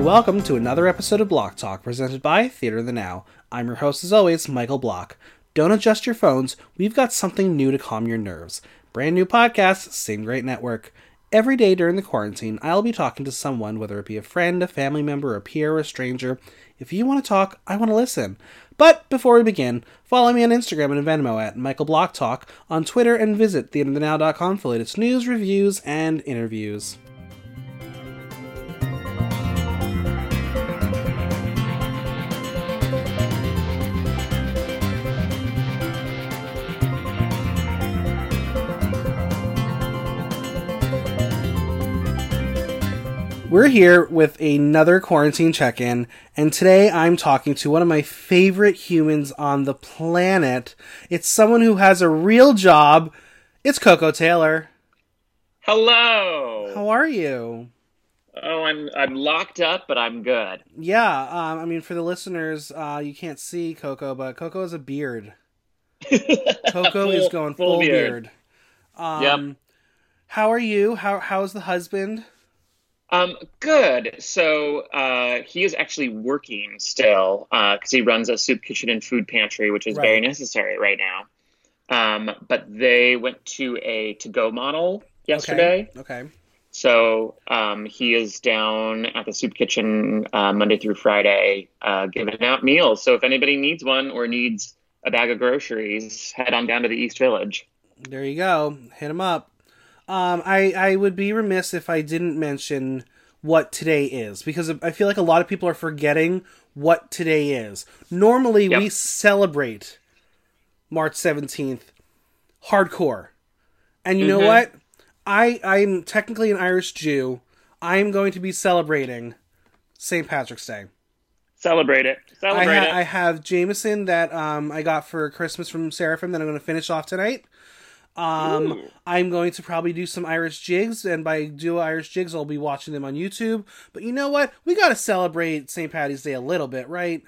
And welcome to another episode of Block Talk presented by Theater of the Now. I'm your host as always, Michael Block. Don't adjust your phones, we've got something new to calm your nerves. Brand new podcast, same great network. Every day during the quarantine, I'll be talking to someone, whether it be a friend, a family member, a peer, or a stranger. If you want to talk, I want to listen. But before we begin, follow me on Instagram and Venmo at Michael Block Talk, on Twitter, and visit theaterthenow.com for latest news, reviews, and interviews. We're here with another quarantine check in, and today I'm talking to one of my favorite humans on the planet. It's someone who has a real job. It's Coco Taylor. Hello. How are you? Oh, I'm I'm locked up, but I'm good. Yeah, um, I mean, for the listeners, uh, you can't see Coco, but Coco has a beard. Coco is going full, full beard. beard. Um, Yep. How are you? How How's the husband? Um, good. So uh, he is actually working still because he runs a soup kitchen and food pantry, which is very necessary right now. Um, but they went to a to-go model yesterday, Okay. so um, he is down at the soup kitchen uh, Monday through Friday, uh, giving out meals. So if anybody needs one or needs a bag of groceries, head on down to the East Village. There you go. Hit him up. Um, I I would be remiss if I didn't mention what today is because I feel like a lot of people are forgetting what today is. Normally we celebrate March 17th hardcore. And you know Mhm. what? I I'm technically an Irish Jew. I'm going to be celebrating St. Patrick's Day. Celebrate it. I, ha- it. I have Jameson that um, I got for Christmas from Seraphim that I'm going to finish off tonight. Um, Ooh. I'm going to probably do some Irish jigs, and by do Irish jigs, I'll be watching them on YouTube. But you know what? We got to celebrate St. Patty's Day a little bit, right?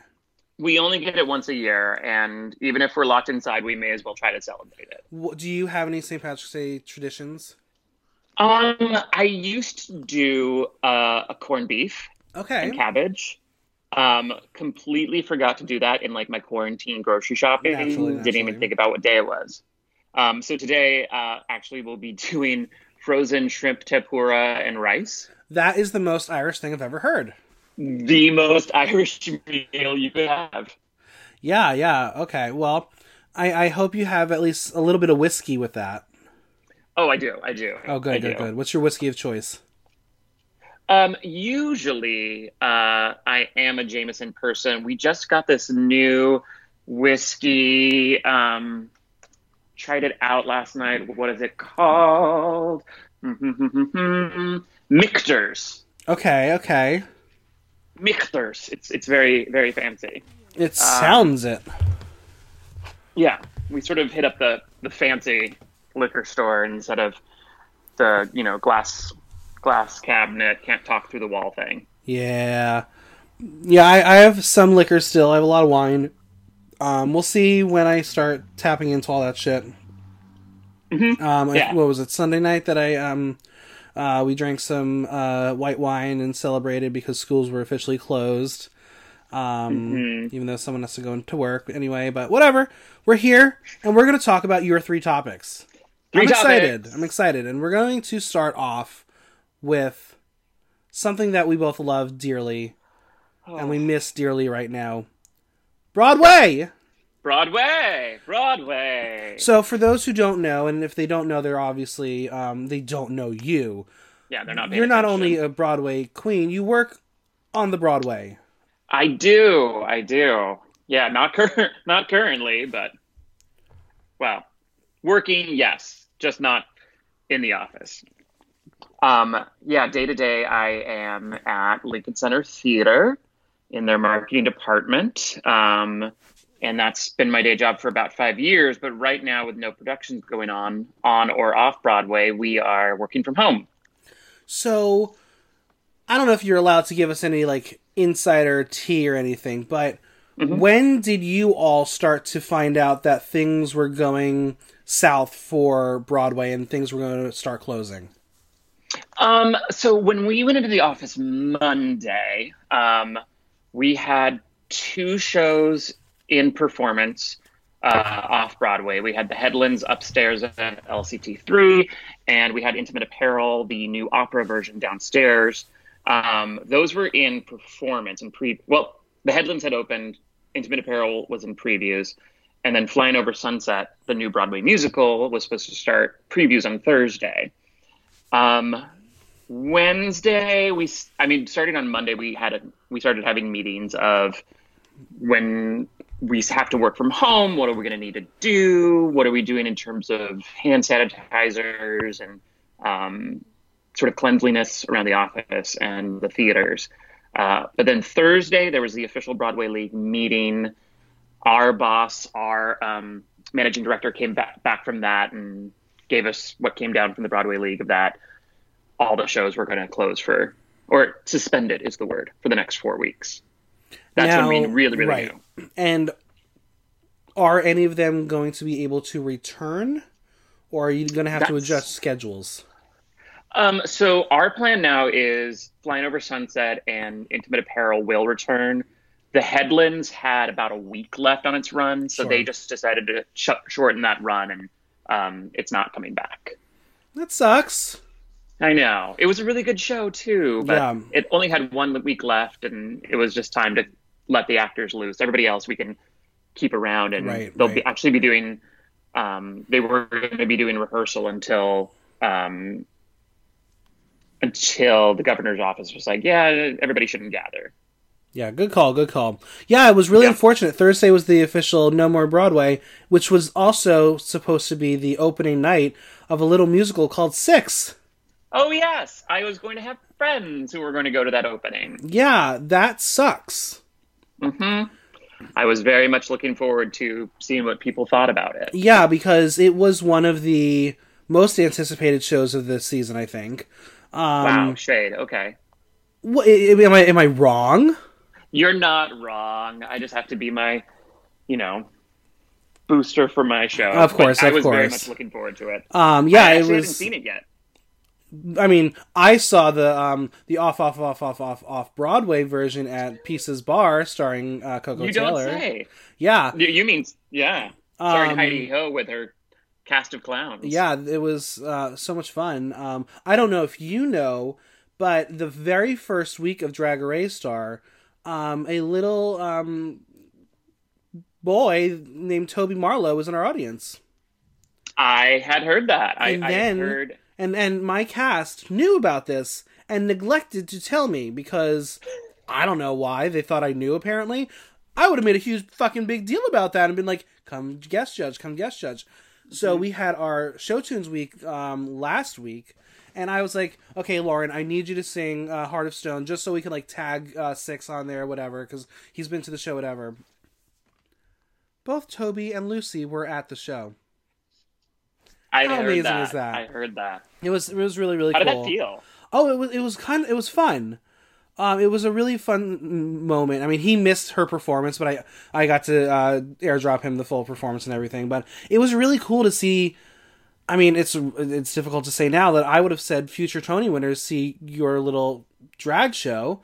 We only get it once a year, and even if we're locked inside, we may as well try to celebrate it. Do you have any St. Patrick's Day traditions? Um, I used to do uh, a corned beef Okay. and cabbage. Um, completely forgot to do that in like my quarantine grocery shopping. Naturally, Didn't even think about what day it was. Um, so today, uh, actually, we'll be doing frozen shrimp tempura and rice. That is the most Irish thing I've ever heard. The most Irish meal you could have. Yeah, yeah. Okay. Well, I, I hope you have at least a little bit of whiskey with that. Oh, I do. I do. Oh, good, I good, do. good. What's your whiskey of choice? Um, usually, uh, I am a Jameson person. We just got this new whiskey. Um, tried it out last night. What is it called? Michter's. Okay, okay. Michter's. It's it's very very fancy. It um, sounds it. Yeah, we sort of hit up the the fancy liquor store instead of the you know glass glass cabinet can't talk through the wall thing. Yeah, yeah. I, I have some liquor still. I have a lot of wine. Um, we'll see when I start tapping into all that shit. Mhm. Um, I- what was it? Sunday night that I um, uh, we drank some uh, white wine and celebrated because schools were officially closed. Um, Mhm. even though someone has to go into work anyway. But whatever. We're here and we're going to talk about your three topics. Three I'm excited. I'm excited, and we're going to start off with something that we both love dearly and we miss dearly right now. Broadway. Broadway, Broadway. So, for those who don't know, and if they don't know, they're obviously um, they don't know you. yeah, they're not. You're not attention. only a Broadway queen; you work on the Broadway. I do. I do. Yeah, not cur- not currently, but well, working. Yes, just not in the office. Um, yeah, day to day, I am at Lincoln Center Theater in their marketing department. Um, and that's been my day job for about five years. But right now, with no productions going on on or off Broadway, we are working from home. So, I don't know if you're allowed to give us any like insider tea or anything, but Mhm. when did you all start to find out that things were going south for Broadway and things were going to start closing? Um, so when we went into the office Monday, um, we had two shows in performance uh, off Broadway. We had the Headlands upstairs at LCT3, and we had Intimate Apparel, the new opera version downstairs. Um, those were in performance and pre. Well, the Headlands had opened. Intimate Apparel was in previews, and then Flying Over Sunset, the new Broadway musical, was supposed to start previews on Thursday. Um, Wednesday, we, I mean, starting on Monday, we had a, we started having meetings of when we have to work from home. What are we going to need to do? What are we doing in terms of hand sanitizers and um, sort of cleanliness around the office and the theaters? Uh, but then Thursday, there was the official Broadway League meeting. Our boss, our um, managing director, came back, back from that and gave us what came down from the Broadway League of that all the shows were going to close for, or suspended is the word, for the next four weeks. That's Now, when we really, really right. knew. And are any of them going to be able to return, or are you going to have to adjust schedules? Um, so our plan now is Flying Over Sunset and Intimate Apparel will return. The Headlands had about a week left on its run, so Sure. they just decided to sh- shorten that run, and um, it's not coming back. That sucks. I know it was a really good show too, but Yeah. it only had one week left, and it was just time to let the actors loose. Everybody else we can keep around, and Right, they'll right. be actually be doing. Um, they were going to be doing rehearsal until um, until the governor's office was like, yeah, everybody shouldn't gather. Yeah, good call, good call. Yeah, it was really Yeah. unfortunate. Thursday was the official No More Broadway, which was also supposed to be the opening night of a little musical called Six. Oh yes, I was going to have friends who were going to go to that opening. Yeah, that sucks. hmm I was very much looking forward to seeing what people thought about it. Yeah, because it was one of the most anticipated shows of this season, I think. Um, wow, shade. Okay. wha- am I am I wrong? You're not wrong. I just have to be my, you know, booster for my show. Of But course, I of was very much looking forward to it. Um, yeah, I it actually was. haven't seen it yet. I mean, I saw the um the off off off off off off Broadway version at Pieces Bar, starring uh, Coco You Taylor. don't say. Yeah, You, you mean yeah? Starring Um, Heidi Ho with her cast of clowns. Yeah, it was uh, so much fun. Um, I don't know if you know, but the very first week of Drag Race Star, um, a little um, boy named Toby Marlow was in our audience, I had heard that. I, And I then- had heard. And and my cast knew about this and neglected to tell me because I don't know why they thought I knew. Apparently, I would have made a huge fucking big deal about that and been like, "Come guest judge, come guest judge." So we had our show tunes week um, last week, and I was like, "Okay, Lauren, I need you to sing uh, Heart of Stone just so we can like tag uh, Six on there, whatever, because he's been to the show, whatever." Both Toby and Lucy were at the show. I How heard amazing that. is that? I heard that. It was it was really really How did cool. that feel? Oh, it was it was kind of, it was fun. Um, it was a really fun moment. I mean, he missed her performance, but I I got to uh, airdrop him the full performance and everything. But it was really cool to see. I mean, it's it's difficult to say now that I would have said future Tony winners see your little drag show.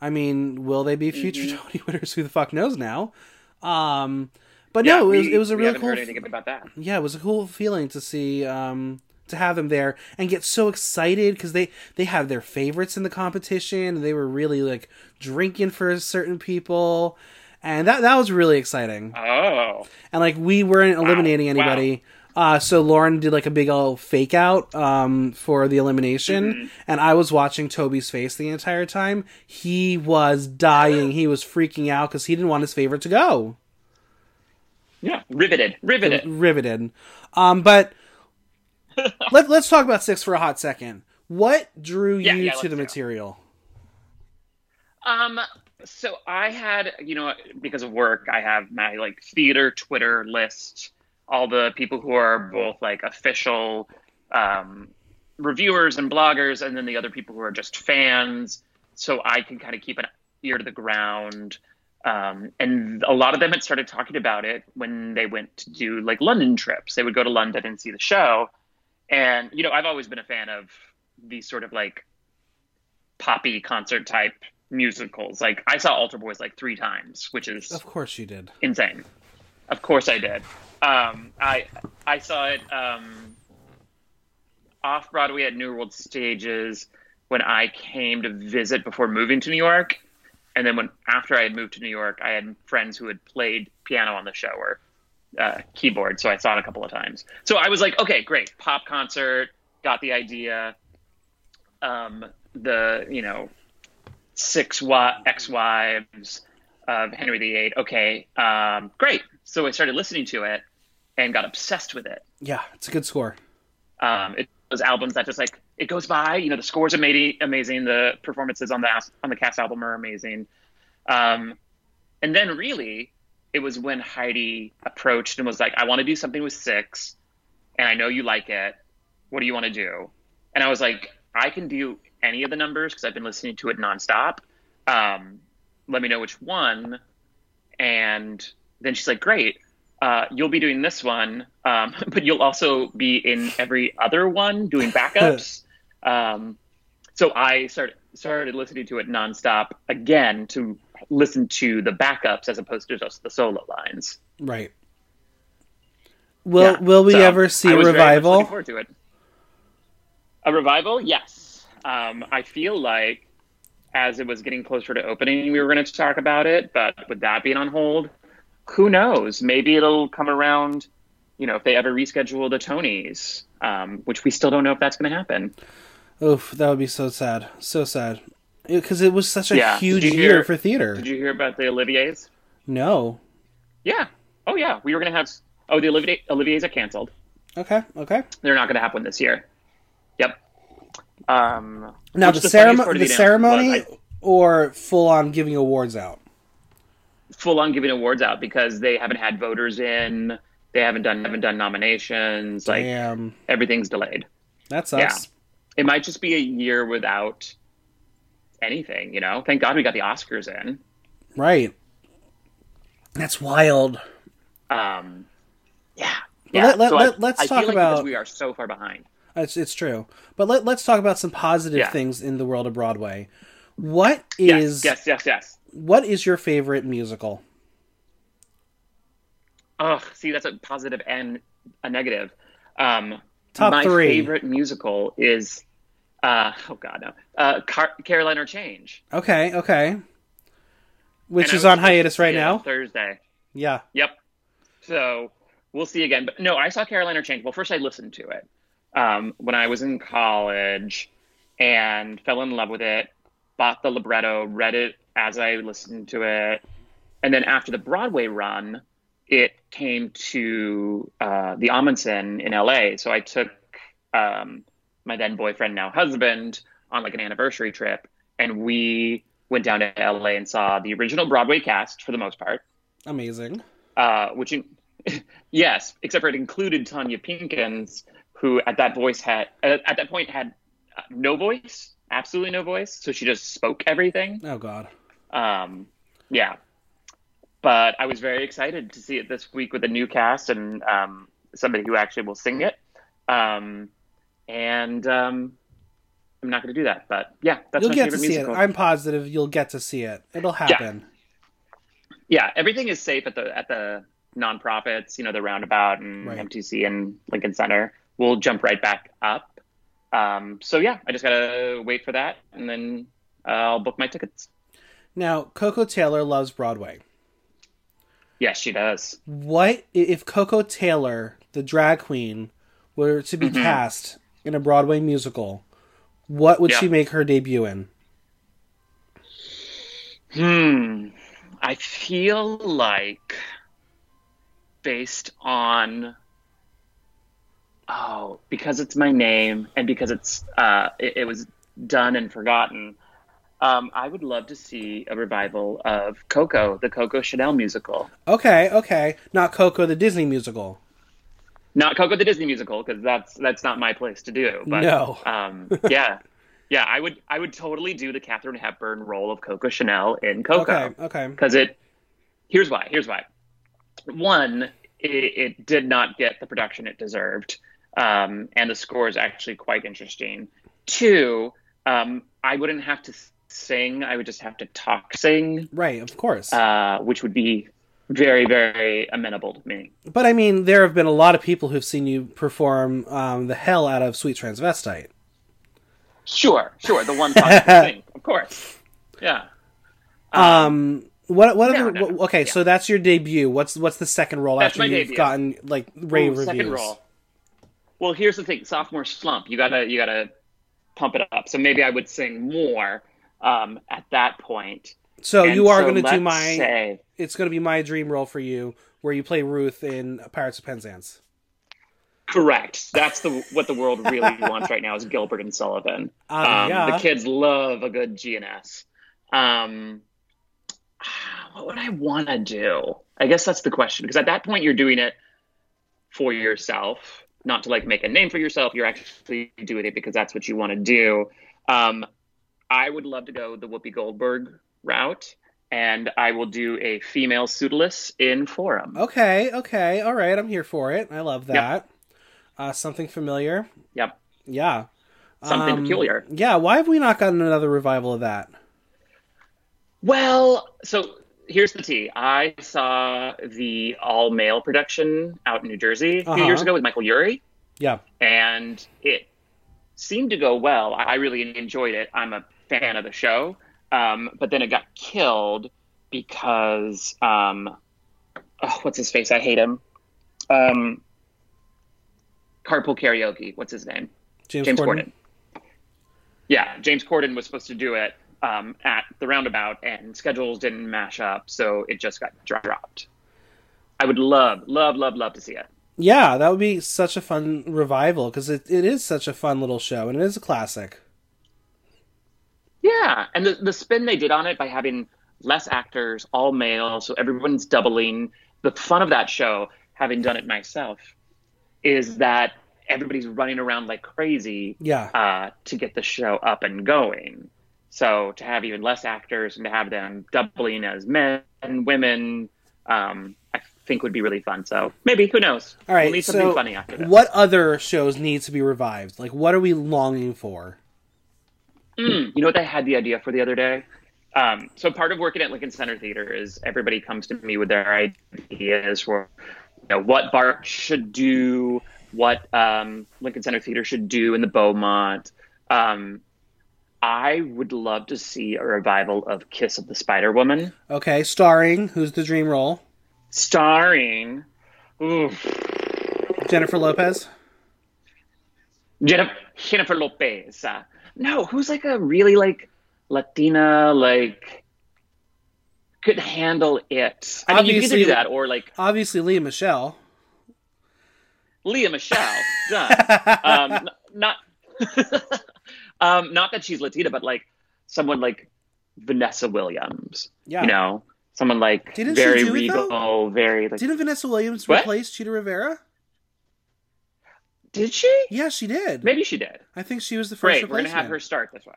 I mean, will they be future Mm-hmm. Tony winners? Who the fuck knows now? Um, but no, it was, we- it was a really cool. heard anything about that. yeah, it was a cool feeling to see um to have them there and get so excited because they they have their favorites in the competition and they were really like drinking for certain people and that that was really exciting Oh, and like we weren't eliminating Wow. anybody uh so lauren did like a big old fake out um for the elimination Mm-hmm. and i was watching toby's face the entire time he was dying he was freaking out because he didn't want his favorite to go yeah, riveted, riveted. riveted. Um, but let, let's talk about six for a hot second. What drew you Yeah, yeah, to the material? Um, so I had, you know, because of work, I have my like theater Twitter list, all the people who are both like official um, reviewers and bloggers, and then the other people who are just fans. So I can kind of keep an ear to the ground. Um, and a lot of them had started talking about it when they went to do like London trips. They would go to London and see the show. And, you know, I've always been a fan of these sort of like poppy concert type musicals. Like I saw Altar Boyz like three times, which is Of course you did. insane. Of course I did. Um, I I saw it um, off Broadway at New World Stages when I came to visit before moving to New York, and then when after I had moved to New York, I had friends who had played piano on the show or uh, keyboard, so I saw it a couple of times. So I was like, okay, great, pop concert, got the idea. Um, the you know six wa- ex-wives of Henry VIII. Okay, um, great. So I started listening to it and got obsessed with it. Yeah, it's a good score. Um, it was albums that just like it goes by. You know, the scores are amazing. The performances on the on the cast album are amazing. Um, and then really, it was when Heidi approached and was like, "I want to do something with six, and I know you like it. What do you want to do?" And I was like, "I can do any of the numbers because I've been listening to it nonstop. Um, let me know which one." And then she's like, "Great." Uh, you'll be doing this one, um, but you'll also be in every other one doing backups. um, so I started started listening to it nonstop again to listen to the backups as opposed to just the solo lines. Right. Will Yeah. Will we So, ever see a was very much revival? looking forward to it. A revival, yes. Um, I feel like as it was getting closer to opening, we were going to talk about it, but with that being on hold, who knows? Maybe it'll come around. You know, if they ever reschedule the Tonys, um, which we still don't know if that's going to happen. Oof, that would be so sad. So sad. Because it was such a Yeah. huge you year for theater. Did you hear about the Olivier's? No. Yeah. Oh yeah, we were going to have. Oh, the Olivier, Olivier's are canceled. Okay. Okay. They're not going to happen this year. Yep. Um, Now the, funniest ceremony, the ceremony, I- or full on giving awards out. full on giving awards out because they haven't had voters in, they haven't done haven't done nominations, like Damn, everything's delayed. that sucks. It might just be a year without anything, you know. Thank God we got the Oscars in. Right. That's wild. Um, yeah. Yeah. let- let- so I- let- let's I feel talk like about- we are so far behind. It's it's true. But let let's talk about some positive Yeah. things in the world of Broadway. What Yes, yes, yes, yes. what is your favorite musical? Oh, see, that's a positive and a negative. Um, Top my three. favorite musical is, uh, oh God, no, uh, Car- Caroline or Change. Okay, okay. Which And is on hiatus right now. Thursday. Yeah. Yep. So we'll see again. But no, I saw Caroline or Change. Well, first I listened to it um, when I was in college and fell in love with it. Bought the libretto, read it as I listened to it, and then after the Broadway run, it came to uh, the Ahmanson in LA. So I took um, my then boyfriend, now husband, on like an anniversary trip, and we went down to LA and saw the original Broadway cast for the most part Amazing. uh, which in, yes, except for it included Tonya Pinkins, who at that voice had uh, at that point had uh, no voice, absolutely no voice, so she just spoke everything. Oh God. Um, yeah, but I was very excited to see it this week with a new cast and um, somebody who actually will sing it. Um, and um, I'm not going to do that, but yeah, that's you'll my get to favorite see musical. it. I'm positive you'll get to see it. It'll happen. yeah, everything is safe at the at the nonprofits, you know, the Roundabout and Right. MTC and Lincoln Center. We'll jump right back up. Um, so yeah, I just gotta wait for that, and then uh, I'll book my tickets. Now, Coco Taylor loves Broadway. Yes, she does. What if Coco Taylor, the drag queen, were to be Mhm. cast in a Broadway musical? What would Yeah. she make her debut in? Hmm. I feel like based on oh, because it's my name and because it's uh it, it was done and forgotten. Um, I would love to see a revival of Coco, the Coco Chanel musical. Okay, okay. Not Coco the Disney musical. Not Coco the Disney musical because that's that's not my place to do. But No. um, yeah, yeah, I would I would totally do the Katharine Hepburn role of Coco Chanel in Coco. Okay, okay. because it here's why here's why one it, it did not get the production it deserved um, and the score is actually quite interesting Two, um, I wouldn't have to sing. I would just have to talk sing, Right, of course. uh, which would be very, very amenable to me. but I mean, there have been a lot of people who've seen you perform um, the hell out of Sweet Transvestite. Sure, sure. The one talking sing, of course. Yeah. Um, what what no, other? no. okay, Yeah. so that's your debut. What's what's the second role That's after you've debut. gotten like rave Ooh, reviews? second role. Well, here's the thing: sophomore slump. You gotta, you gotta pump it up. So maybe I would sing more um, at that point. So And you are so going to do my. say- It's going to be my dream role for you, where you play Ruth in Pirates of Penzance. Correct. That's the what the world really wants right now is Gilbert and Sullivan. Uh, Um, yeah. The kids love a good GNS. Um, what would I want to do? I guess that's the question because at that point you're doing it for yourself, not to like make a name for yourself. You're actually doing it because that's what you want to do. Um, I would love to go the Whoopi Goldberg route, and I will do a female pseudolus in Forum. Okay, okay, all right. I'm here for it. I love that. Uh, something familiar. Yep, Yeah. something Um, peculiar. Yeah. Why have we not gotten another revival of that? Well, so here's the tea. I saw the all male production out in New Jersey a few Uh-huh. years ago with Michael Urie, Yeah. and it seemed to go well. I really enjoyed it. I'm a fan of the show, um, but then it got killed because um, oh, what's his face? I hate him. Um, Carpool Karaoke. What's his name? James, James Corden. Corden. Yeah, James Corden was supposed to do it um, at the roundabout, and schedules didn't mash up, so it just got dropped. I would love, love, love, love to see it. Yeah, that would be such a fun revival because it, it is such a fun little show and it is a classic. Yeah, and the the spin they did on it by having less actors, all male, so everyone's doubling. The fun of that show, having done it myself, is that everybody's running around like crazy Yeah. uh, to get the show up and going. So to have even less actors and to have them doubling as men and women, um, I think would be really fun. So maybe who knows? All right. we'll need something so, funny after what other shows need to be revived? Like, what are we longing for? Mm, you know what I had the idea for the other day? Um, so part of working at Lincoln Center Theater is everybody comes to me with their ideas for you know, what Bart should do, what um, Lincoln Center Theater should do in the Beaumont. Um, I would love to see a revival of Kiss of the Spider Woman, Okay, starring who's the dream role? starring ooh, Jennifer Lopez. Jennifer, Jennifer Lopez. No, who's like a really like Latina like could handle it. I mean, you can Obviously- either do that or like Obviously, Lea Michele. Lea Michele. Done. um, not um, not that she's Latina, but like someone like Vanessa Williams. Yeah. You know, someone like Didn't very do it, very like. Didn't Vanessa Williams What? replace Chita Rivera? Did she? Yeah, she did. Maybe she did. I think she was the first Great. We're gonna have her start this way.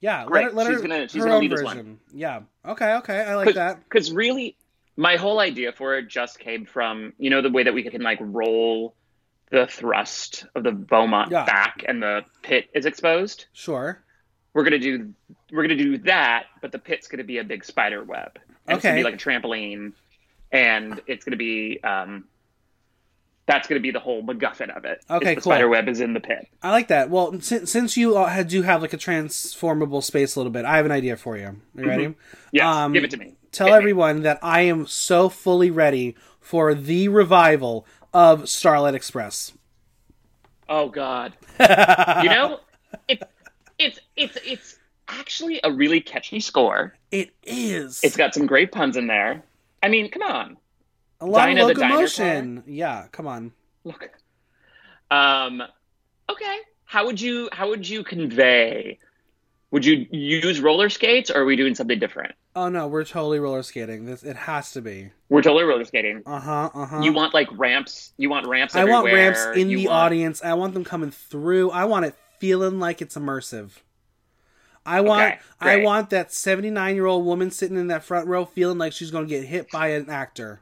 Yeah, Great. let her, let She's her gonna- she's her gonna own lead this version. one. Yeah. Okay. Okay. I like that. because really my whole idea for it just came from you know the way that we can like roll the thrust of the beaumont Yeah. back and the pit is exposed Sure. we're gonna do we're gonna do that but the pit's gonna be a big spider web and it's gonna be like a trampoline and it's gonna be um that's gonna be the whole MacGuffin of it. Okay, the cool. spider web is in the pit. I like that. Well, since, since you had, do have like a transformable space a little bit, I have an idea for you. Are you ready? Yes, Um, give it to me. Tell Hit me. everyone that I am so fully ready for the revival of Starlight Express. Oh God. you know, it, it's it's it's actually a really catchy score. It is. It's got some great puns in there. I mean, come on, a lot Dinah of locomotion. Yeah, come on. look. Um, okay. How would you how would you convey? Would you use roller skates, or are we doing something different? Oh no, we're totally roller skating. This it has to be. We're totally roller skating. Uh huh. Uh huh. You want like ramps? You want ramps? I want everywhere. ramps in You the want- audience. I want them coming through. I want it feeling like it's immersive. I want Okay, I great. want that 79-year-old woman sitting in that front row feeling like she's going to get hit by an actor.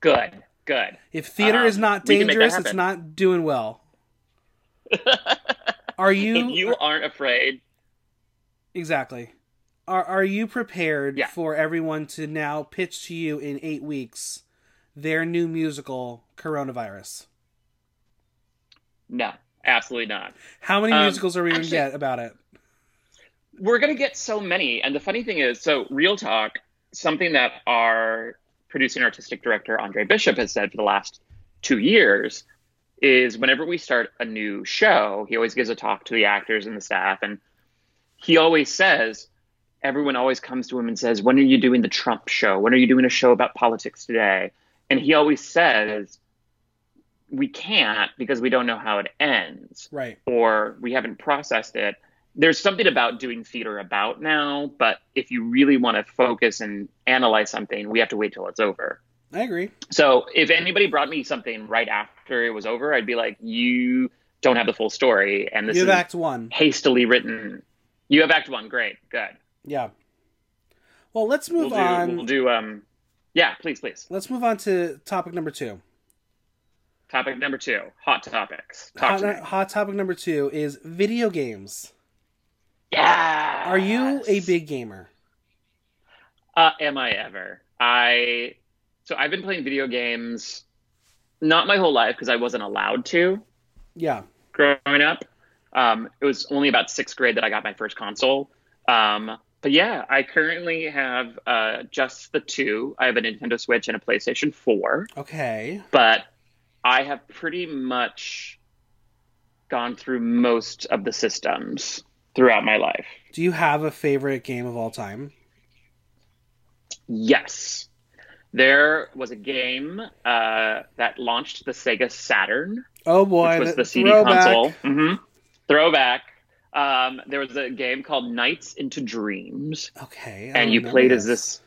Good, good. If theater Um, is not we can make that dangerous, it's not doing well. Are you if you aren't afraid, exactly? Are are you prepared Yeah. for everyone to now pitch to you in eight weeks their new musical Coronavirus? no, absolutely not. How many Um, musicals are we going to get about it? We're gonna get so many, and the funny thing is, so real talk, something that our producing artistic director Andre Bishop has said for the last two years is whenever we start a new show, he always gives a talk to the actors and the staff, and he always says, everyone always comes to him and says, "When are you doing the Trump show? When are you doing a show about politics today?" And he always says, "We can't because we don't know how it ends." Right. or we haven't processed it. There's something about doing theater about now, but if you really want to focus and analyze something, we have to wait till it's over. I agree. So if anybody brought me something right after it was over, I'd be like, you don't have the full story, and this you is have Act One. hastily written. You have Act One, great, good. Yeah. Well, let's move We'll do. on. We'll do. Um, yeah, please, please. Let's move on to topic number two. Topic number two: hot topics. Talk Hot, to hot topic number two is video games. Yeah. Are you a big gamer? Uh, am I ever? I so I've been playing video games not my whole life because I wasn't allowed to Yeah. growing up. Um, it was only about sixth grade that I got my first console. Um, but yeah, I currently have uh, just the two. I have a Nintendo Switch and a PlayStation 4, Okay. but I have pretty much gone through most of the systems throughout my life. Do you have a favorite game of all time? Yes. There was a game uh, that launched the Sega Saturn, Oh boy, which was the CD throwback. console. hmm Throwback. Um, there was a game called Nights into Dreams, Okay. I and you played as this.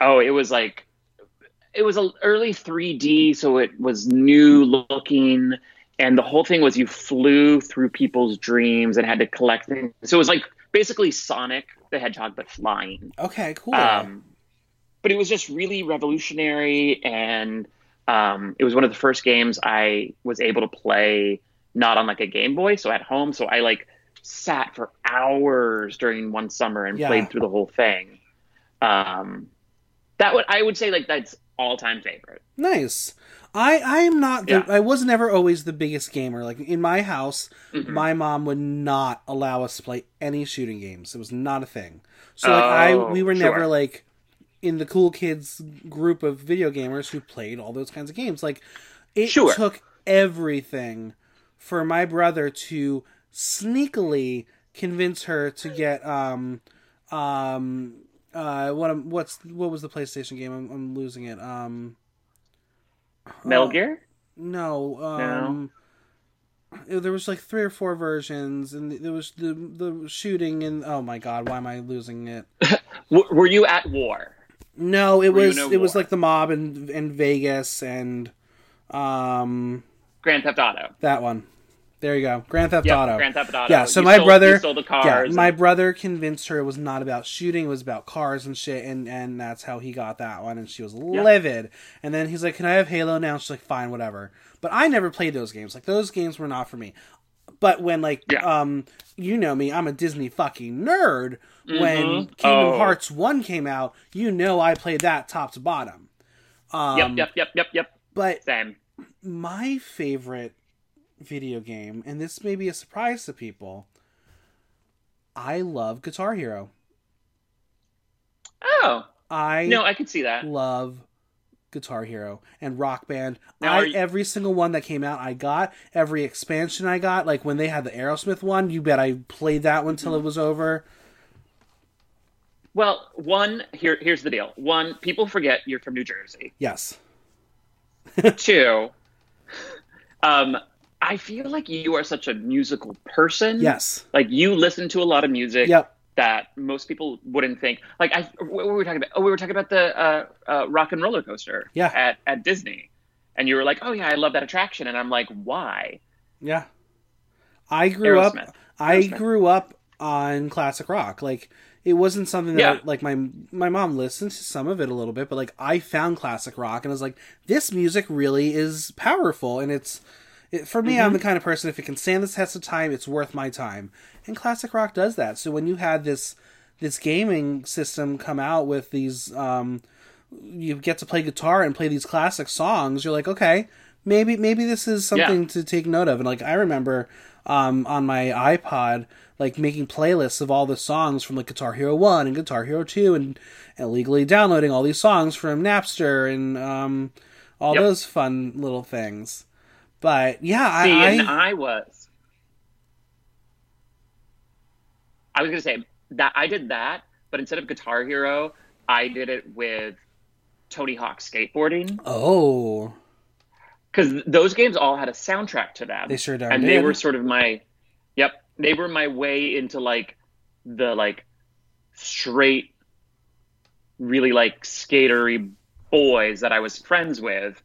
Oh, it was like it was a early 3D, so it was new looking, and the whole thing was you flew through people's dreams and had to collect things. So it was like basically Sonic the Hedgehog, but flying. Okay, cool. Um, but it was just really revolutionary, and um, it was one of the first games I was able to play not on like a Game Boy, so at home. So I like sat for hours during one summer and Yeah. played through the whole thing. Um, that would I would say like that's all time favorite. nice. I I am not. The, Yeah. I was never always the biggest gamer. Like in my house, Mhm. my mom would not allow us to play any shooting games. It was not a thing. So like I Oh, we were sure. never like in the cool kids group of video gamers who played all those kinds of games. Like it Sure. took everything for my brother to sneakily convince her to get um um uh what what's what was the PlayStation game? I'm, I'm losing it. Um Metal Gear. No, um there was like three or four versions and there was the the shooting and oh my god, why am I losing it? Were you at war? No, it Were was no it was like the mob in in Vegas and um Grand Theft Auto. that one. There you go. Grand Theft Yeah, Auto. Grand Theft Auto. Yeah, so You my stole- brother stole the cars. Yeah, and- my brother convinced her it was not about shooting, it was about cars and shit, and and that's how he got that one, and she was livid. And then he's like, "Can I have Halo now?" And she's like, "Fine, whatever." But I never played those games. Like those games were not for me. But when like Yeah. um you know me, I'm a Disney fucking nerd. When Mhm. Kingdom Oh. Hearts one came out, you know I played that top to bottom. Um, yep, yep, yep, yep, yep. But Same. my favorite video game, and this may be a surprise to people, I love Guitar Hero. Oh I no, I could see that. love Guitar Hero and Rock Band. Now, I you- every single one that came out, I got every expansion I got. Like when they had the Aerosmith one, you bet I played that one till it was over. Well, one here. Here's the deal. One, people forget you're from New Jersey. Yes, Two, um, I feel like you are such a musical person. yes, Like you listen to a lot of music yep, that most people wouldn't think. Like I, what were we talking about? Oh, we were talking about the uh, uh, Rock and Roller Coaster. Yeah. At at Disney, and you were like, "Oh yeah, I love that attraction," and I'm like, "Why?" yeah. I grew up. I Aerosmith. grew up on classic rock. Like it wasn't something that Yeah. like my my mom listened to some of it a little bit, but like I found classic rock and I was like, this music really is powerful and it's It, for me, I'm the kind of person if it can stand the test of time, it's worth my time. And classic rock does that. So when you had this this gaming system come out with these, um, you get to play guitar and play these classic songs. You're like, okay, maybe maybe this is something Yeah. to take note of. And like I remember um, on my iPod, like making playlists of all the songs from like Guitar Hero One and Guitar Hero Two, and illegally downloading all these songs from Napster and um, all Yep. those fun little things. But yeah, See, I, and I I was. I was gonna say that I did that, but instead of Guitar Hero, I did it with Tony Hawk skateboarding oh because those games all had a soundtrack to them. they sure darn and they were sort of my yep they were my way into like the like straight really like skatery boys that i was friends with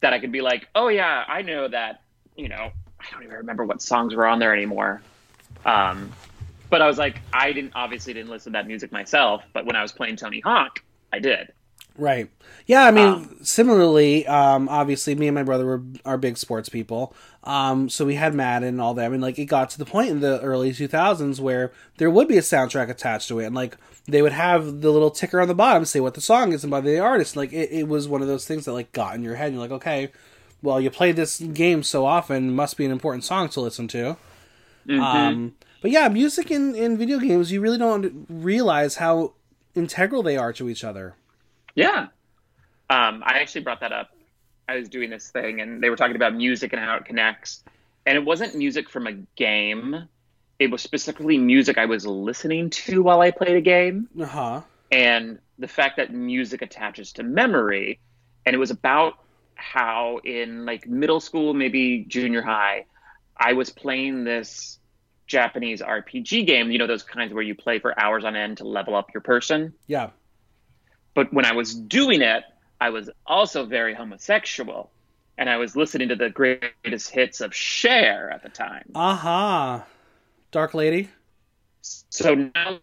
that i could be like oh yeah i know that you know i don't even remember what songs were on there anymore. Um but i was like i didn't obviously didn't listen to that music myself but when i was playing tony hawk i did Right. Yeah, I mean, Um, similarly, um, obviously, me and my brother were are big sports people. Um, so we had Madden and all that. I mean, like, it got to the point in the early 2000s where there would be a soundtrack attached to it. And, like, they would have the little ticker on the bottom say what the song is and by the artist. Like, it, it was one of those things that, like, got in your head. And you're like, okay, well, you play this game so often, must be an important song to listen to. Mhm. Um, but yeah, music in, in video games, you really don't realize how integral they are to each other. Yeah. Um, I actually brought that up. I was doing this thing and they were talking about music and how it connects. And it wasn't music from a game, it was specifically music I was listening to while I played a game. Uh huh. And the fact that music attaches to memory. And it was about how in like middle school, maybe junior high, I was playing this Japanese RPG game, you know, those kinds where you play for hours on end to level up your person Yeah. But when I was doing it, I was also very homosexual, and I was listening to the greatest hits of Cher at the time. Aha. Dark Lady. So now,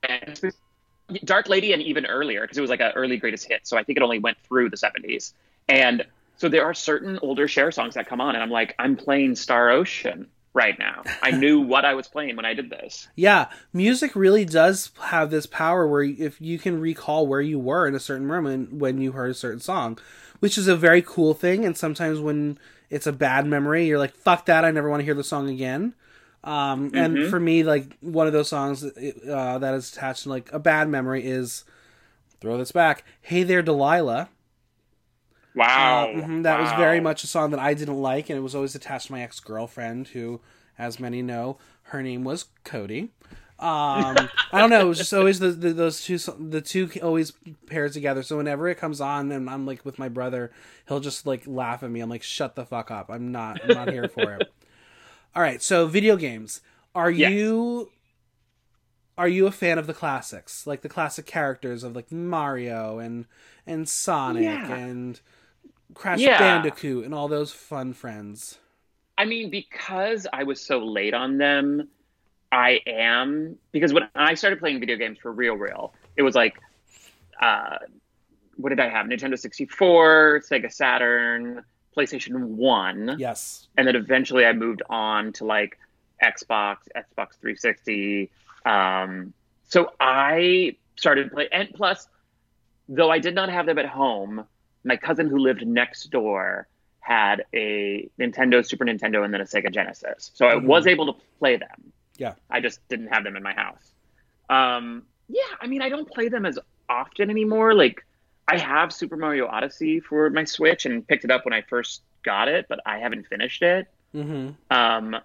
Dark Lady, and even earlier, because it was like an early greatest hit. So I think it only went through the '70s, and so there are certain older Cher songs that come on, and I'm like, I'm playing Star Ocean right now. I knew what I was playing when I did this. Yeah, music really does have this power where if you can recall where you were in a certain moment when you heard a certain song, which is a very cool thing. And sometimes when it's a bad memory, you're like, "Fuck that! I never want to hear the song again." Um, And Mhm. for me, like one of those songs uh, that is attached to like a bad memory is "Throw This Back." Hey there, Delilah. Wow, Uh, mhm, that was very much a song that I didn't like, and it was always attached to my ex girlfriend, who, as many know, her name was Cody. Um, I don't know. It was just always the, the those two the two always paired together. So whenever it comes on, and I'm like with my brother, he'll just like laugh at me. I'm like, shut the fuck up. I'm not. I'm not here for it. All right. So video games. Are Yes. you are you a fan of the classics, like the classic characters of like Mario and and Sonic Yeah. and Crash Yeah. Bandicoot and all those fun friends? I mean, because I was so late on them, I am because when I started playing video games for real, real, it was like, uh, what did I have? Nintendo sixty four, Sega Saturn, PlayStation One, Yes. and then eventually I moved on to like Xbox, Xbox three sixty. Um, so I started play, and plus, though I did not have them at home, my cousin who lived next door had a Nintendo, Super Nintendo, and then a Sega Genesis. So I Mhm. was able to play them. Yeah. I just didn't have them in my house. Um, yeah, I mean, I don't play them as often anymore. Like, I have Super Mario Odyssey for my Switch and picked it up when I first got it, but I haven't finished it. Mm-hmm. Um,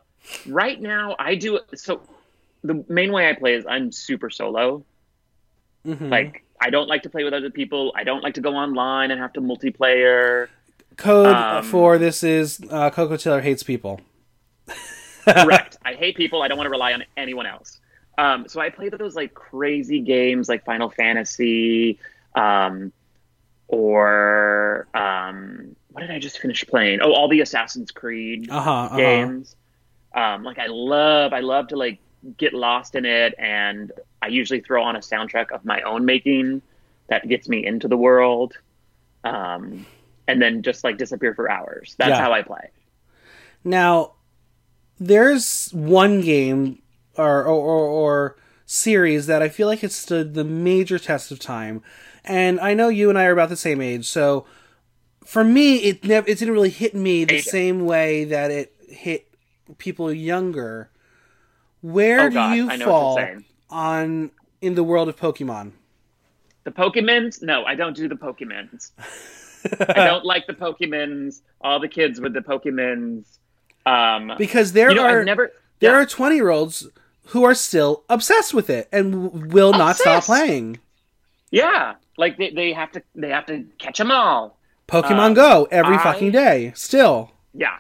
right now, I do so. The main way I play is I'm super solo. Mm-hmm. Like, I don't like to play with other people. I don't like to go online and have to multiplayer. code um, for this is uh, Coco Taylor hates people. Correct. I hate people. I don't want to rely on anyone else. Um, so I play those like crazy games like Final Fantasy, um, or um, what did I just finish playing? Oh, all the Assassin's Creed Uh huh. Uh-huh. games. Um, like I love, I love to like get lost in it, and I usually throw on a soundtrack of my own making that gets me into the world, um, and then just like disappear for hours. That's Yeah. how I play. Now, there's one game or, or or series that I feel like it stood the major test of time, and I know you and I are about the same age, so for me, it never it didn't really hit me the same way that it hit people younger. Where Oh do God, you I know fall what you're saying. On in the world of Pokemon? The Pokemons? No, I don't do the Pokemons. I don't like the Pokemons. All the kids with the Pokemons. Um, because there you know, are never. there yeah. are 20 year olds who are still obsessed with it and will not stop playing Yeah, like they, they have to they have to catch them all. pokemon Uh, go every I- fucking day still Yeah,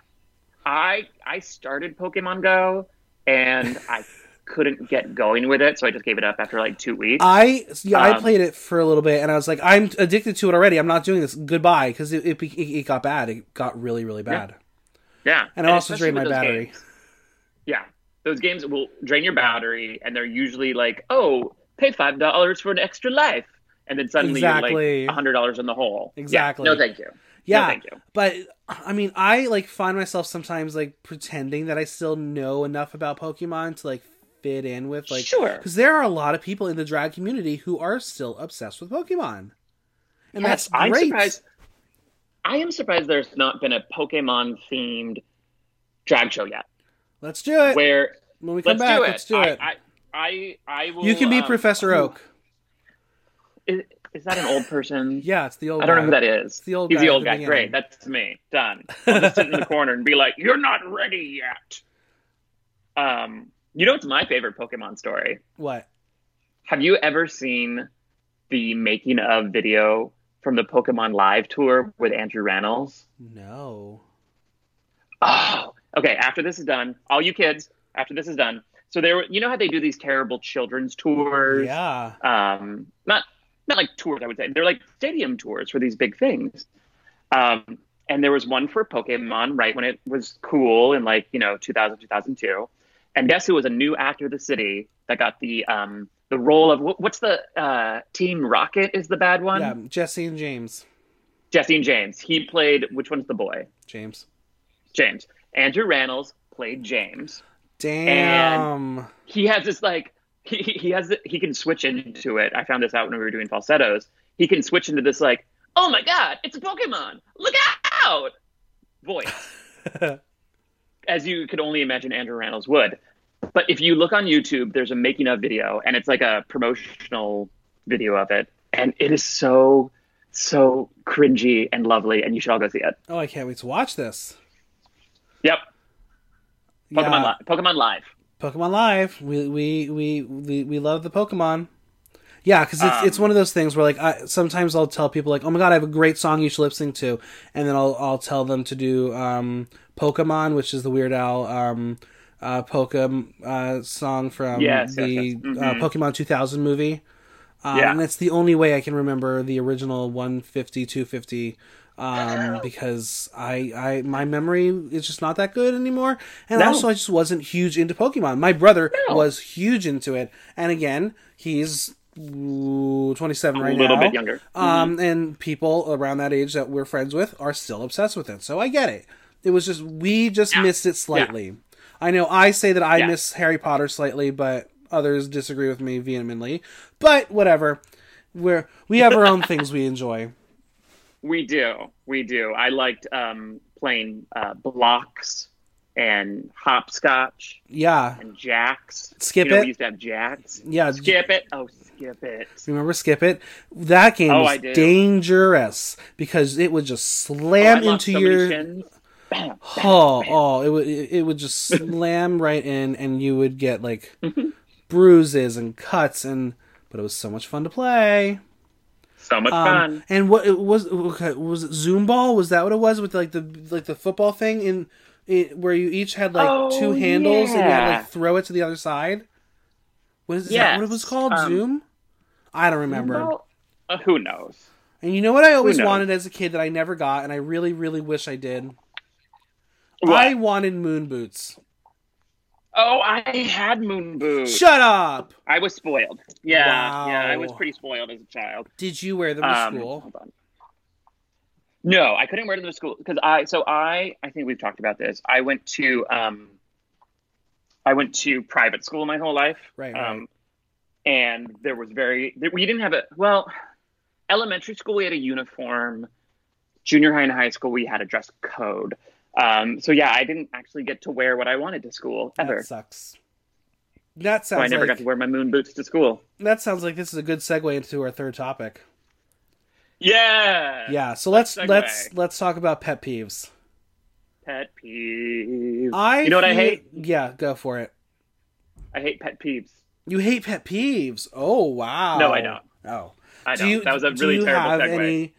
I I started Pokemon Go and I couldn't get going with it, so I just gave it up after like two weeks. i yeah i Um, played it for a little bit and i was like i'm addicted to it already i'm not doing this goodbye because it, it, it, got bad it got really really bad yeah, and it also drained my battery games. Yeah, those games will drain your battery, and they're usually like, "Oh, pay five dollars for an extra life," and then suddenly Exactly. you're like hundred dollars in the hole. Yeah, Exactly. no, thank you. yeah No, thank you. but i mean i like find myself sometimes like pretending that i still know enough about pokemon to like fit in with like sure. because there are a lot of people in the drag community who are still obsessed with Pokemon, and Yes, that's I'm surprised. I am surprised there's not been a Pokemon themed drag show yet. Let's do it Where when we come let's back. do. Let's do I, it. I, I, I will. you can be um, Professor Oak. Is, is that an old person? Yeah, it's the old. I don't know who that is. the old He's guy the old guy. beginning. Great, that's me. Done. I'll just sit in the corner and be like, "You're not ready yet." Um, you know what's my favorite Pokemon story? What? Have you ever seen the making of video from the Pokemon Live tour with Andrew Rannells? No. Oh, okay. After this is done, all you kids, after this is done, so there, you know how they do these terrible children's tours? Yeah. Um, not not like tours, I would say. They're like stadium tours for these big things. Um, and there was one for Pokemon right when it was cool in like you know 2000 2002. And guess who was a new actor of the city that got the um the role of what's the uh, Team Rocket is the bad one? Yeah. Jesse and James. Jesse and James. He played which one's the boy? James. James. Andrew Rannells played James. Damn. he has this like he he has he can switch into it. I found this out when we were doing falsettos. He can switch into this like, oh my god, it's a Pokemon! Look out! Voice, as you could only imagine Andrew Rannells would. But if you look on YouTube, there's a making of video, and it's like a promotional video of it, and it is so so cringy and lovely, and you should all go see it. oh, I can't wait to watch this. Yep, Pokemon yeah. Live. Pokemon Live. Pokemon Live. We we we we, we love the Pokemon. Yeah, because it's it's Um, one of those things where like I, sometimes I'll tell people like, oh my god, I have a great song you should lip sync to, and then I'll I'll tell them to do um, Polkamon, which is the Weird Al um, uh, Pokem uh, song from Yes, yes, the yes. Uh, Mhm. Pokemon 2000 movie. Um, Yeah. And it's the only way I can remember the original 150, 250, um, because I, I, my memory is just not that good anymore. And No. also, I just wasn't huge into Pokemon. My brother No. was huge into it. And again, he's ooh, 27 A right little now. bit younger. Um, and people around that age that we're friends with are still obsessed with it. So I get it. It was just, we just Yeah. missed it slightly. I know I say that I Yeah. miss Harry Potter slightly, but others disagree with me vehemently. But whatever. We're, we have our own things we enjoy. We do, we do. I liked um, playing uh, blocks and hopscotch Yeah. and jacks. Skip you know, it? We used to have jacks. Yeah. Skip it. Oh, skip it. Remember Skip It? That game Oh, was dangerous because it would just Oh, slam lost into your shins. Bam, bam, oh bam. oh it would it would just slam right in and you would get like Mm-hmm. bruises and cuts and but it was so much fun to play. So much Um, fun. and what it was okay, was it Zoom ball? Was that what it was with like the like the football thing in it, where you each had like Oh, two handles and you had to like throw it to the other side? What is, is that Yes, what it was called? um, Zoom? I don't remember. Well, uh, who knows? And you know what I always wanted as a kid that I never got, and I really, really wish I did. What? I wanted moon boots. Oh, I had moon boots. Shut up! I was spoiled. Yeah, yeah, I was pretty spoiled as a child. Did you wear them to Um, school? No, I couldn't wear them to school because I. So I, I think we've talked about this. I went to um, I went to private school my whole life. Right, right. Um, and there was very we didn't have a well, elementary school we had a uniform. Junior high and high school we had a dress code. Um, so yeah, I didn't actually get to wear what I wanted to school ever. That sucks. That sounds. So I never like got to wear my moon boots to school. that sounds like this is a good segue into our third topic. Yeah. Yeah, so let's Segue. let's let's talk about pet peeves. Pet peeves. I you know what I hate? Yeah, go for it. I hate pet peeves. You hate pet peeves. Oh wow. No, I don't. Oh. I Do know you, that was a do really you terrible have segue. any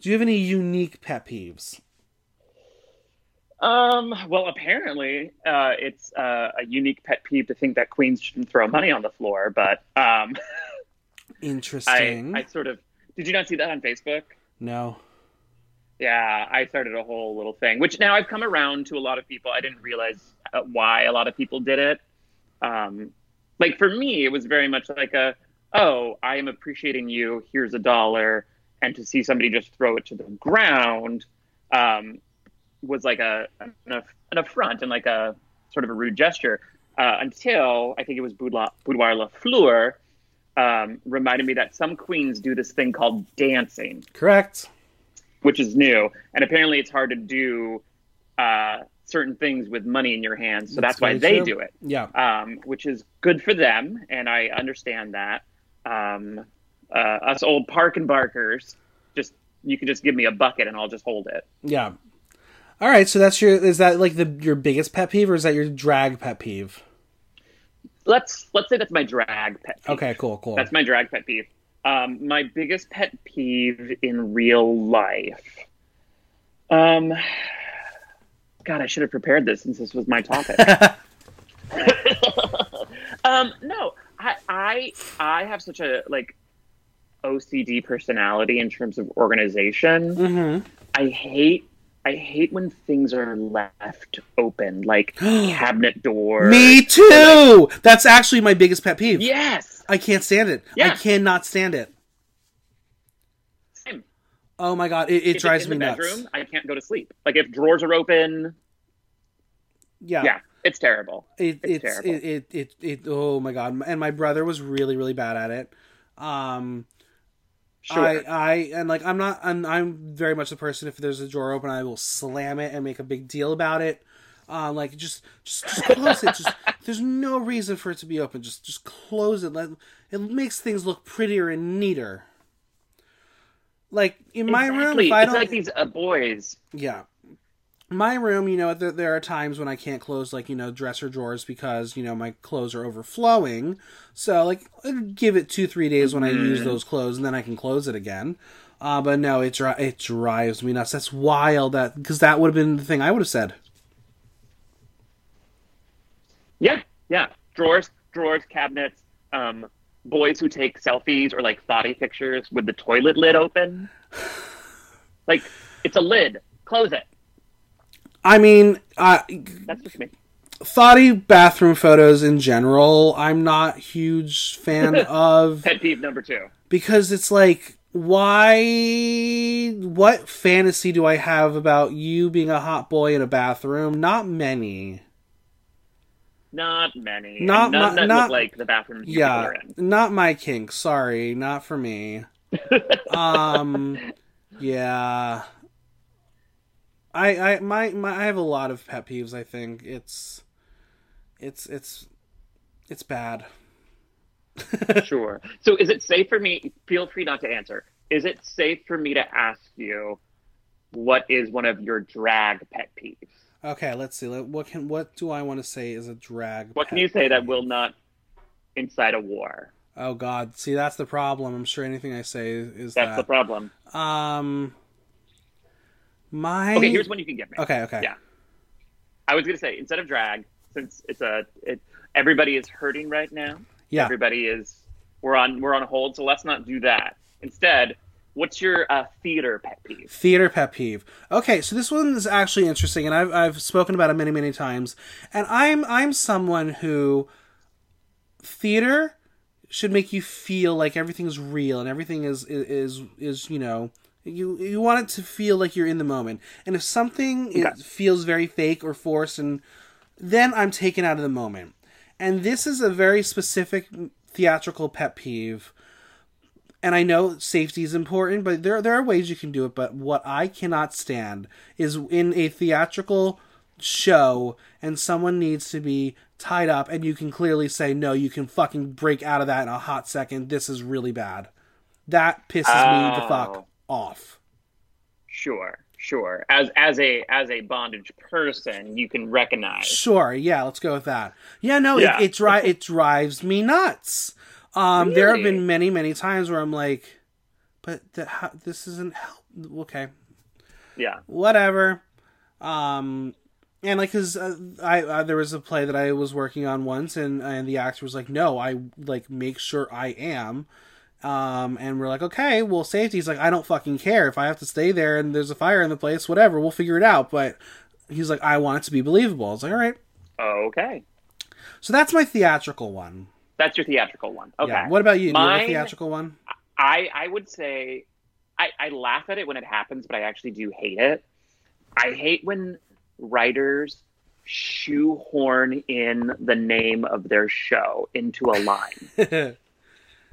Do you have any unique pet peeves? Um. Well, apparently, uh, it's uh, a unique pet peeve to think that queens shouldn't throw money on the floor. But um, Interesting. I sort of did you not see that on Facebook? no. Yeah, I started a whole little thing, which now I've come around to a lot of people. I didn't realize uh, why a lot of people did it. Um, like for me, it was very much like a, oh, I am appreciating you. Here's a dollar, and to see somebody just throw it to the ground um, was like a an, an affront and like a sort of a rude gesture. Uh, until I think it was Boudoir, Boudoir La Fleur um, reminded me that some queens do this thing called dancing Correct. which is new. And apparently, it's hard to do uh, certain things with money in your hands. So That's that's, why they true. do it, Yeah. um, which is good for them. And I understand that. Um, uh, us old park and barkers, just you can just give me a bucket and I'll just hold it. Yeah. All right, so that's your is that like the your biggest pet peeve or is that your drag pet peeve? Let's let's say that's my drag pet peeve. Okay, cool, cool. That's my drag pet peeve. Um, my biggest pet peeve in real life. Um, God, I should have prepared this since this was my topic. um, no, I, I, I have such a like OCD personality in terms of organization. mm-hmm. I hate, I hate when things are left open, like cabinet doors. Me too. That's actually my biggest pet peeve. Yes. I can't stand it. I cannot stand it. Same. Oh my god, it, it drives me nuts. bedroom, I can't go to sleep. Like if drawers are open, Yeah. yeah, it's terrible. It, It's it's terrible. it, it it it oh my god and my brother was really really bad at it um Sure. I, I and like I'm not I'm, I'm very much the person if there's a drawer open I will slam it and make a big deal about it. Um, like just just, just close it. Just there's no reason for it to be open. Just just close it. Let it makes things look prettier and neater. Like in my room, if I it's don't like these uh, boys. yeah. My room, you know, there, there are times when I can't close, like, you know, dresser drawers because, you know, my clothes are overflowing. So, like, I'll give it two, three days when I use Mm-hmm. those clothes and then I can close it again. Uh, but no, it, dri- it drives me nuts. That's wild that, because that would have been the thing I would have said. Yeah, yeah. Drawers, drawers, cabinets. Um, boys who take selfies or like thoughty pictures with the toilet lid open. Like it's a lid. Close it. I mean, uh, That's just me. thoughty bathroom photos in general, I'm not huge fan of. Pet peeve number two. because it's like why what fantasy do i have about you being a hot boy in a bathroom not many Not many. Not none my- that not- look like the bathroom yeah in. not my kink sorry not for me um yeah i i my, my i have a lot of pet peeves i think it's it's it's it's bad Sure. So is it safe for me? Feel free not to answer. Is it safe for me to ask you what is one of your drag pet peeves? okay let's see what can what do i want to say is a drag What can you say that will not incite a war? Oh God! See, that's the problem. I'm sure anything I say is, is That's the problem. um, my Okay, here's one you can give me. Okay, okay. Yeah. I was gonna say instead of drag, since it's a it, everybody is hurting right now. Yeah. Everybody is we're on we're on hold, so let's not do that. Instead, what's your uh, theater pet peeve? Theater pet peeve. Okay, so this one is actually interesting, and I've I've spoken about it many many times. And I'm I'm someone who theater should make you feel like everything's real and everything is is is you know you you want it to feel like you're in the moment. And if something Okay. it feels very fake or forced and then I'm taken out of the moment. And this is a very specific theatrical pet peeve. And I know safety is important, but there there are ways you can do it. But what I cannot stand is in a theatrical show and someone needs to be tied up and you can clearly say no you can fucking break out of that in a hot second this is really bad that pisses me the fuck Oh. Off Sure, sure. As as a as a bondage person, you can recognize. Sure, yeah, let's go with that. Yeah, no, Yeah. it it, dri- it drives me nuts. Um, there have been many, many times where I'm like, but the, how, this isn't help. Okay, Yeah. whatever. Um, and like, cause uh, I uh, there was a play that I was working on once, and and the actor was like, no, I like make sure I am. Um, and we're like, okay, well, safety's like, I don't fucking care if I have to stay there and there's a fire in the place, whatever, we'll figure it out. But he's like, I want it to be believable. I was like, all right. Okay. So that's my theatrical one. That's your theatrical one. Okay. Yeah. What about you? Do you a theatrical one? I I would say I, I laugh at it when it happens, but I actually do hate it. I hate when writers shoehorn in the name of their show into a line.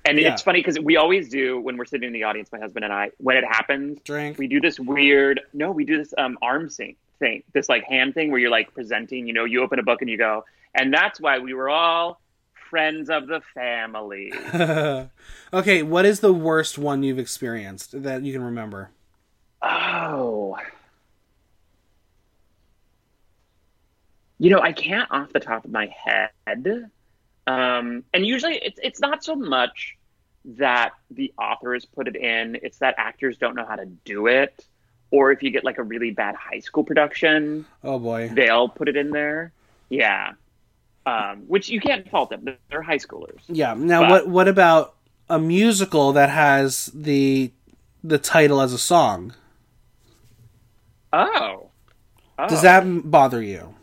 And Yeah. it's funny because we always do when we're sitting in the audience, my husband and I, when it happens, Drink. we do this weird no, we do this um arm sync thing, this like hand thing where you're like presenting, you know, you open a book and you go, and that's why we were all friends of the family. okay, what is the worst one you've experienced that you can remember? Oh. You know, I can't off the top of my head. Um, and usually it's it's not so much that the author has put it in, it's that actors don't know how to do it. Or if you get like a really bad high school production, Oh boy. they'll put it in there. Yeah. Um, which you can't fault them. They're high schoolers. Yeah. Now But- what what about a musical that has the the title as a song? Oh. oh. Does that bother you?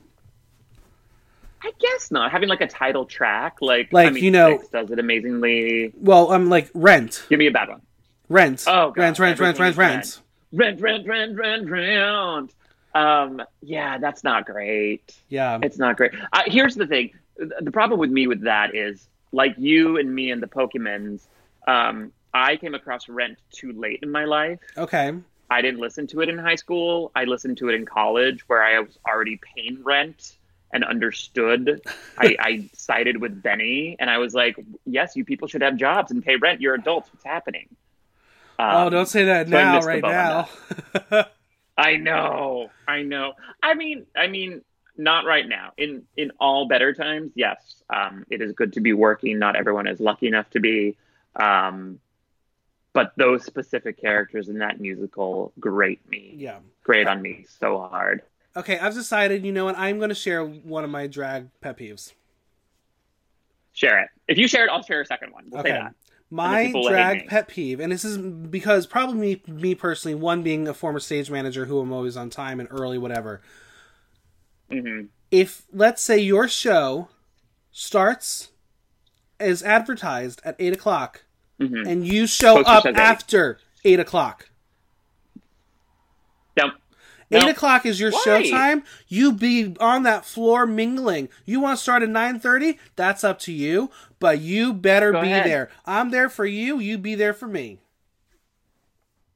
I guess not. Having like a title track, like Like, I mean, you know- Six does it amazingly. Well, I'm like Rent. Give me a bad one. Rent. Oh, God, Rent, rent, rent, rent, rent. Rent, rent, rent, rent, rent. Um, yeah, that's not great. Yeah. It's not great. Uh, here's the thing: the problem with me with that is, like you and me and the Pokemons, um, I came across Rent too late in my life. Okay. I didn't listen to it in high school. I listened to it in college, where I was already paying rent and understood. I, I sided with Benny, and I was like, "Yes, you people should have jobs and pay rent. You're adults. What's happening?" oh, Um, don't say that so now, right now. I know, I know. I mean, I mean, not right now. In in all better times, yes, um, it is good to be working. Not everyone is lucky enough to be. Um, but those specific characters in that musical grate me, yeah. grate on me so hard. Okay, I've decided, you know what, I'm gonna share one of my drag pet peeves. Share it. If you share it, I'll share a second one. We'll say Okay. that. My drag pet peeve, and this is because probably me, me personally, one being a former stage manager who I'm always on time and early, whatever. hmm If let's say your show starts is advertised at eight o'clock, hmm and you show Poster up after eight o'clock. Nope. Eight o'clock is your Why? show time. You be on that floor mingling. You want to start at nine thirty? That's up to you. But you better Go be ahead. there. I'm there for you. You be there for me.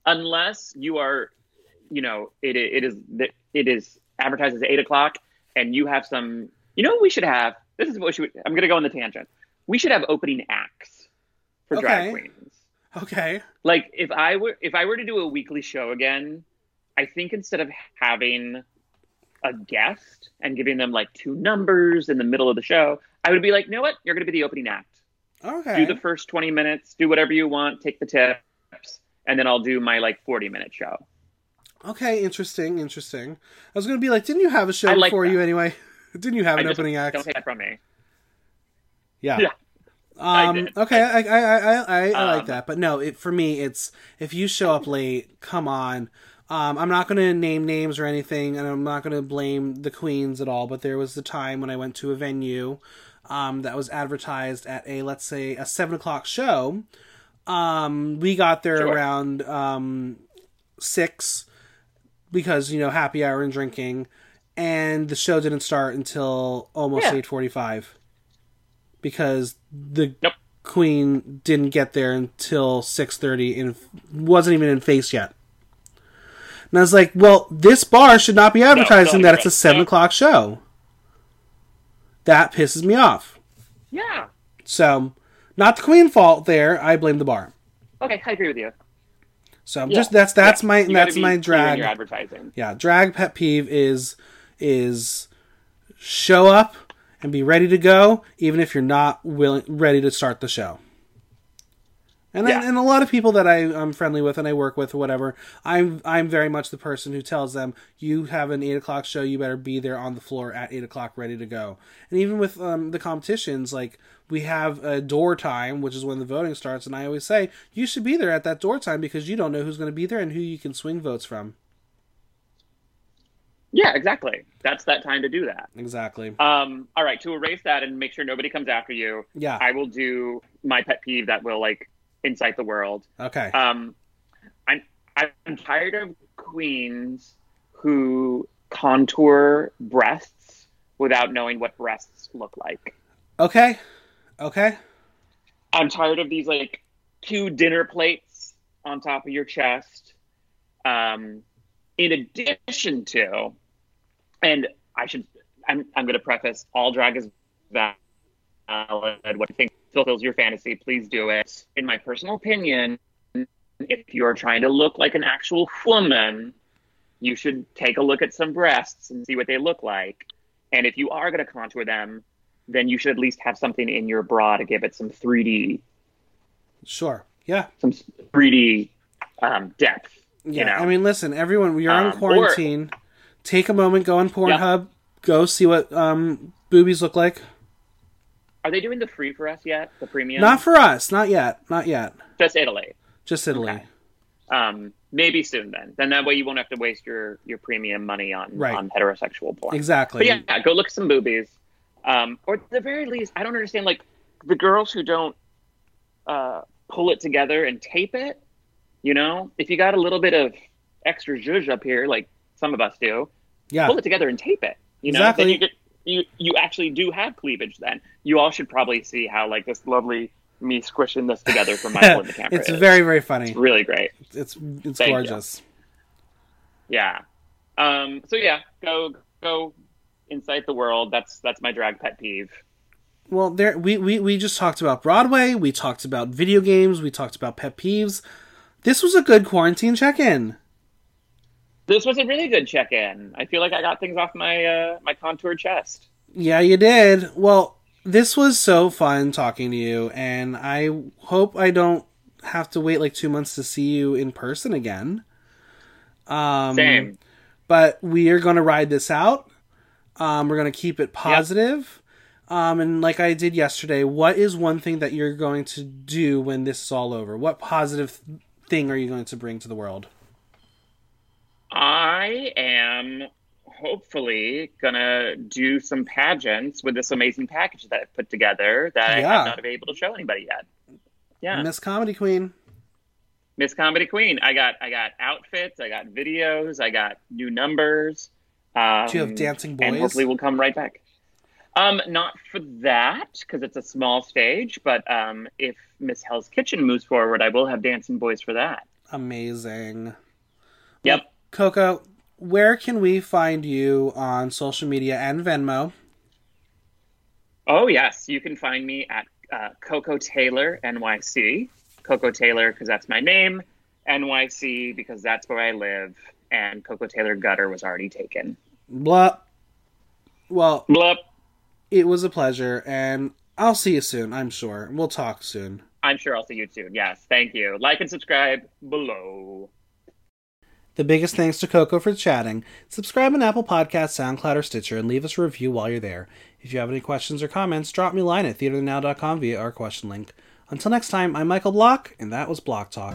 Unless you are, you know, it it is it is advertised as eight o'clock, and you have some. You know, what we should have. This is what should. I'm going to go on the tangent. We should have opening acts for drag queens. Okay. Like if I were if I were to do a weekly show again, I think instead of having a guest and giving them like two numbers in the middle of the show, I would be like, you know what? You're going to be the opening act. Okay. Do the first 20 minutes, do whatever you want, take the tips, and then I'll do my like 40 minute show. Okay. Interesting. Interesting. I was gonna be like, didn't you have a show I like before that. you anyway? didn't you have I an opening act? Don't take that from me. Yeah. Yeah. Um, did. okay, I I I I, I, I like Um, that, but no, it, for me, it's if you show up late, come on. Um, I'm not going to name names or anything, and I'm not going to blame the queens at all. But there was the time when I went to a venue um, that was advertised at a let's say a seven o'clock show. Um, we got there Sure. around um, six because you know happy hour and drinking and the show didn't start until almost Yeah. eight forty-five because the Nope. queen didn't get there until six thirty and wasn't even in face yet. And I was like, "Well, this bar should not be advertising no, that it's a seven No. o'clock show." That pisses me off. Yeah. So, not the queen fault there. I blame the bar. Okay, I agree with you. So Yeah. just that's that's Yeah. my You that's my drag. Your advertising. Yeah, drag pet peeve is is show up and be ready to go, even if you're not willing ready to start the show. And Yeah. and a lot of people that I, I'm friendly with and I work with or whatever, I'm I'm very much the person who tells them you have an eight o'clock show, you better be there on the floor at eight o'clock ready to go. And even with um, the competitions, like we have a door time, which is when the voting starts, and I always say you should be there at that door time because you don't know who's going to be there and who you can swing votes from. Yeah, exactly. That's that time to do that. Exactly. Um, all right, to erase that and make sure nobody comes after you, Yeah. I will do my pet peeve that will like incite the world. Okay. Um, I'm I'm tired of queens who contour breasts without knowing what breasts look like. Okay. Okay. I'm tired of these like two dinner plates on top of your chest. Um, in addition to, and I should, I'm, I'm going to preface all drag is valid. What you think fulfills your fantasy, please do it. In my personal opinion, if you're trying to look like an actual woman, you should take a look at some breasts and see what they look like. And if you are going to contour them, then you should at least have something in your bra to give it some 3D, Sure. Yeah. some 3D um, depth. Yeah. You know? I mean, listen, everyone, you're on Um, or- quarantine. Take a moment, go on Pornhub, go see what um, boobies look like. Are they doing the free for us yet? The premium? Not for us. Not yet. Not yet. just Italy. Just Italy. Okay. Um, maybe soon then. Then that way you won't have to waste your, your premium money on Right. on heterosexual porn. Exactly. But yeah, go look at some boobies. Um, or at the very least, I don't understand like the girls who don't uh, pull it together and tape it. You know, if you got a little bit of extra zhuzh up here, like some of us do, Yeah. pull it together and tape it. You know, Exactly. then you get you you actually do have cleavage. Then you all should probably see how like this lovely me squishing this together from Michael in the camera. it's is. very, very funny. It's really great. It's it's Thank you. gorgeous. Yeah. Um, so yeah, go go incite the world. That's that's my drag pet peeve. Well, there we, we we just talked about Broadway. We talked about video games. We talked about pet peeves. This was a good quarantine check-in. This was a really good check-in. I feel like I got things off my uh, my contoured chest. Yeah, you did. Well, this was so fun talking to you, and I hope I don't have to wait like two months to see you in person again. Um, Same. But we are going to ride this out. Um, we're going to keep it positive. Um, and like I did yesterday, what is one thing that you're going to do when this is all over? What positive th- thing are you going to bring to the world? I am hopefully gonna do some pageants with this amazing package that I've put together that I have not been able to show anybody yet. Yeah, Miss Comedy Queen. Miss Comedy Queen. I got I got outfits, I got videos, I got new numbers. Um, Do you have dancing boys? And boys? hopefully we'll come right back. Um, not for that because it's a small stage, but um, if Miss Hell's Kitchen moves forward, I will have dancing boys for that. Amazing. Yep. Coco, where can we find you on social media and Venmo? Oh yes, you can find me at uh, Coco Taylor NYC. Coco Taylor because that's my name. NYC because that's where I live. And Coco Taylor Gutter was already taken. Blah. Well, Blup. it was a pleasure, and I'll see you soon, I'm sure. We'll talk soon. I'm sure I'll see you soon. Yes, thank you. Like and subscribe below. The biggest thanks to Coco for chatting. Subscribe on Apple Podcasts, SoundCloud, or Stitcher, and leave us a review while you're there. If you have any questions or comments, drop me a line at theaternow.com via our question link. Until next time, I'm Michael Block, and that was Block Talk.